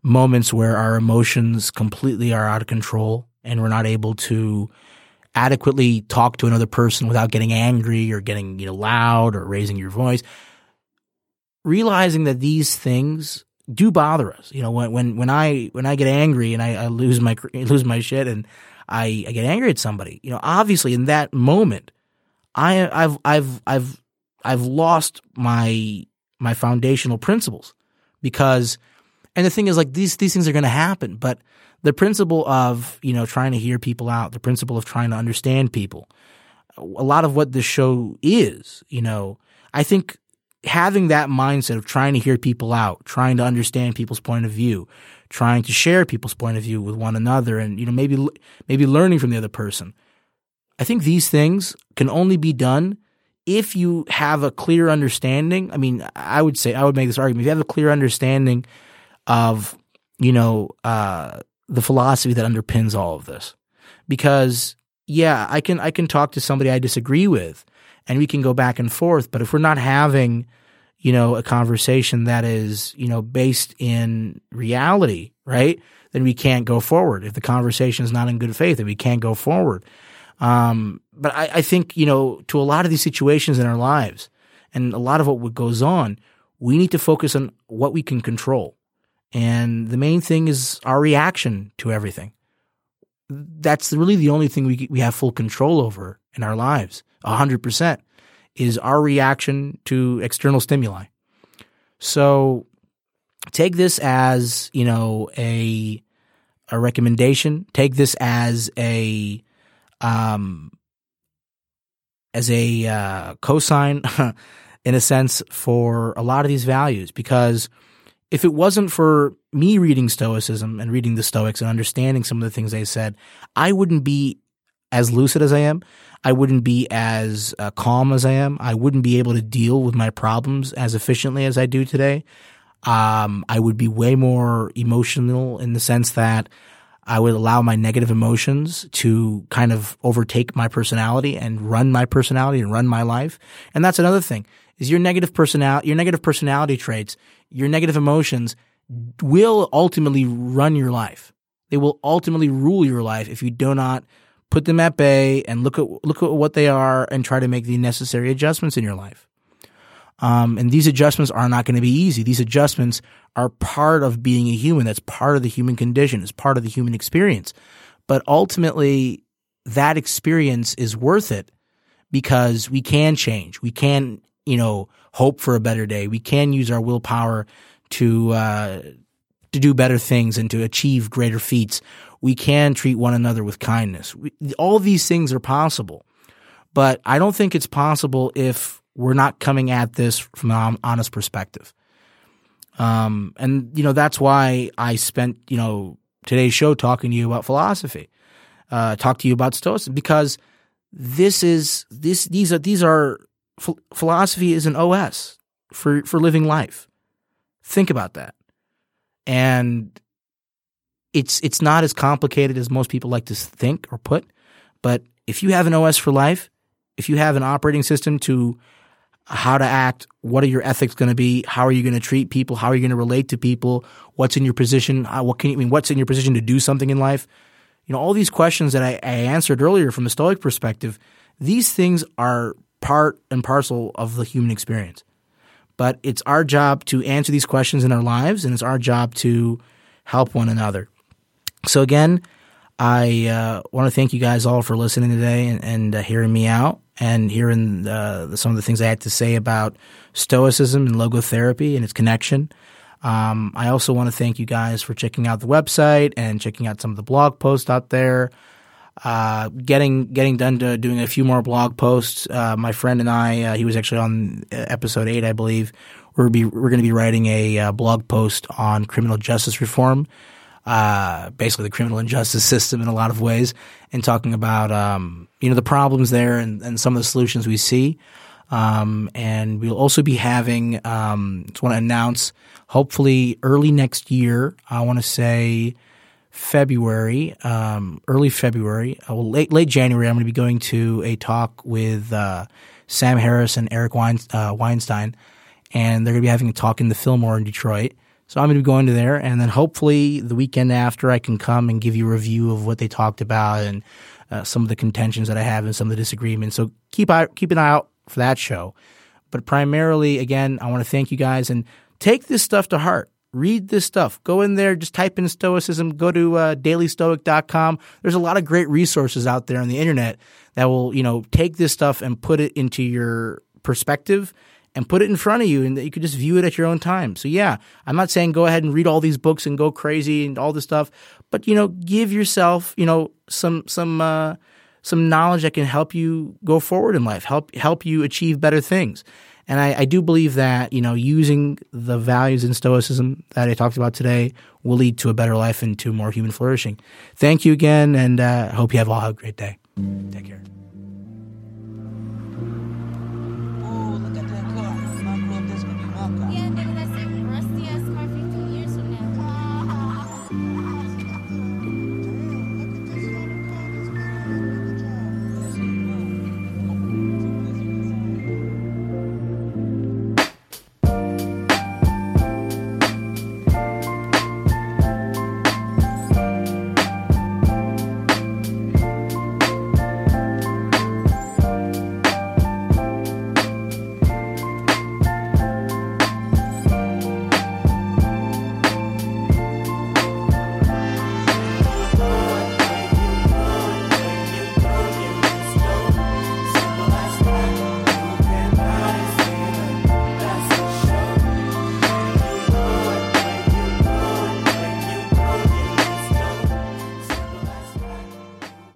moments where our emotions completely are out of control and we're not able to adequately talk to another person without getting angry or getting you know loud or raising your voice realizing that these things do bother us. You know when when when i when i get angry and i, I lose my lose my shit and I, I get angry at somebody you know obviously in that moment i i've i've i've i've lost my my foundational principles because and the thing is, like these these things are going to happen, but the principle of you know trying to hear people out, the principle of trying to understand people, a lot of what this show is, you know, I think having that mindset of trying to hear people out, trying to understand people's point of view, trying to share people's point of view with one another, and you know maybe maybe learning from the other person. I think these things can only be done if you have a clear understanding. I mean, I would say I would make this argument: if you have a clear understanding of you know uh, the philosophy that underpins all of this. Because yeah, I can I can talk to somebody I disagree with, and we can go back and forth. But if we're not having you know a conversation that is you know based in reality, right? Then we can't go forward. If the conversation is not in good faith, then we can't go forward. Um, but I, I think you know to a lot of these situations in our lives, and a lot of what goes on, we need to focus on what we can control and the main thing is our reaction to everything. That's really the only thing we, we have full control over in our lives, 100%, is our reaction to external stimuli. So take this as, you know, a, a recommendation. Take this as a, um, as a uh, in a sense, for a lot of these values because – if it wasn't for me reading Stoicism and reading the Stoics and understanding some of the things they said, I wouldn't be as lucid as I am. I wouldn't be as uh, calm as I am. I wouldn't be able to deal with my problems as efficiently as I do today. Um, I would be way more emotional in the sense that I would allow my negative emotions to kind of overtake my personality and run my personality and run my life. And that's another thing is your negative personality, your negative personality traits, your negative emotions will ultimately run your life. They will ultimately rule your life if you do not put them at bay and look at look at what they are and try to make the necessary adjustments in your life. Um, and these adjustments are not going to be easy. These adjustments are part of being a human. That's part of the human condition. It's part of the human experience. But ultimately, that experience is worth it because we can change. We can you know, hope for a better day. We can use our willpower to uh, to do better things and to achieve greater feats. We can treat one another with kindness. We, all these things are possible, but I don't think it's possible if we're not coming at this from an honest perspective. Um, and you know that's why I spent you know today's show talking to you about philosophy, uh, talk to you about stoicism because this is this these are these are ph- philosophy is an OS for for living life. Think about that. And it's it's not as complicated as most people like to think or put, but if you have an OS for life, if you have an operating system to how to act, what are your ethics going to be, how are you going to treat people, how are you going to relate to people, what's in your position, what can you I mean, what's in your position to do something in life, you know, all these questions that I, I answered earlier from a Stoic perspective, these things are part and parcel of the human experience. But it's our job to answer these questions in our lives, and it's our job to help one another. So, again, I uh, want to thank you guys all for listening today and, and uh, hearing me out and hearing uh, some of the things I had to say about Stoicism and logotherapy and its connection. Um, I also want to thank you guys for checking out the website and checking out some of the blog posts out there. Uh, getting getting done to doing a few more blog posts. Uh, my friend and I, uh, he was actually on uh, episode eight, I believe. We're be we're going to be writing a uh, blog post on criminal justice reform, uh, basically the criminal injustice system in a lot of ways, and talking about um, you know the problems there and, and some of the solutions we see. Um, and we'll also be having, um, just want to announce, hopefully early next year, I want to say February, um, early February, uh, well, late, late January, I'm going to be going to a talk with, uh, Sam Harris and Eric uh, Weinstein, and they're going to be having a talk in the Fillmore in Detroit. So I'm going to be going to there, and then hopefully the weekend after, I can come and give you a review of what they talked about and uh, some of the contentions that I have and some of the disagreements. So keep keep an eye out for that show. But primarily, again, I want to thank you guys and take this stuff to heart. Read this stuff. Go in there, just type in Stoicism, go to uh, dailystoic.com. There's a lot of great resources out there on the internet that will, you know, take this stuff and put it into your perspective and put it in front of you and that you could just view it at your own time. So yeah, I'm not saying go ahead and read all these books and go crazy and all this stuff, but you know, give yourself, you know, some some uh some knowledge that can help you go forward in life, help help you achieve better things. And I, I, do believe that, you know, using the values in Stoicism that I talked about today will lead to a better life and to more human flourishing. Thank you again, and I uh, hope you have all have a great day. Take care. Ooh, look at that car. This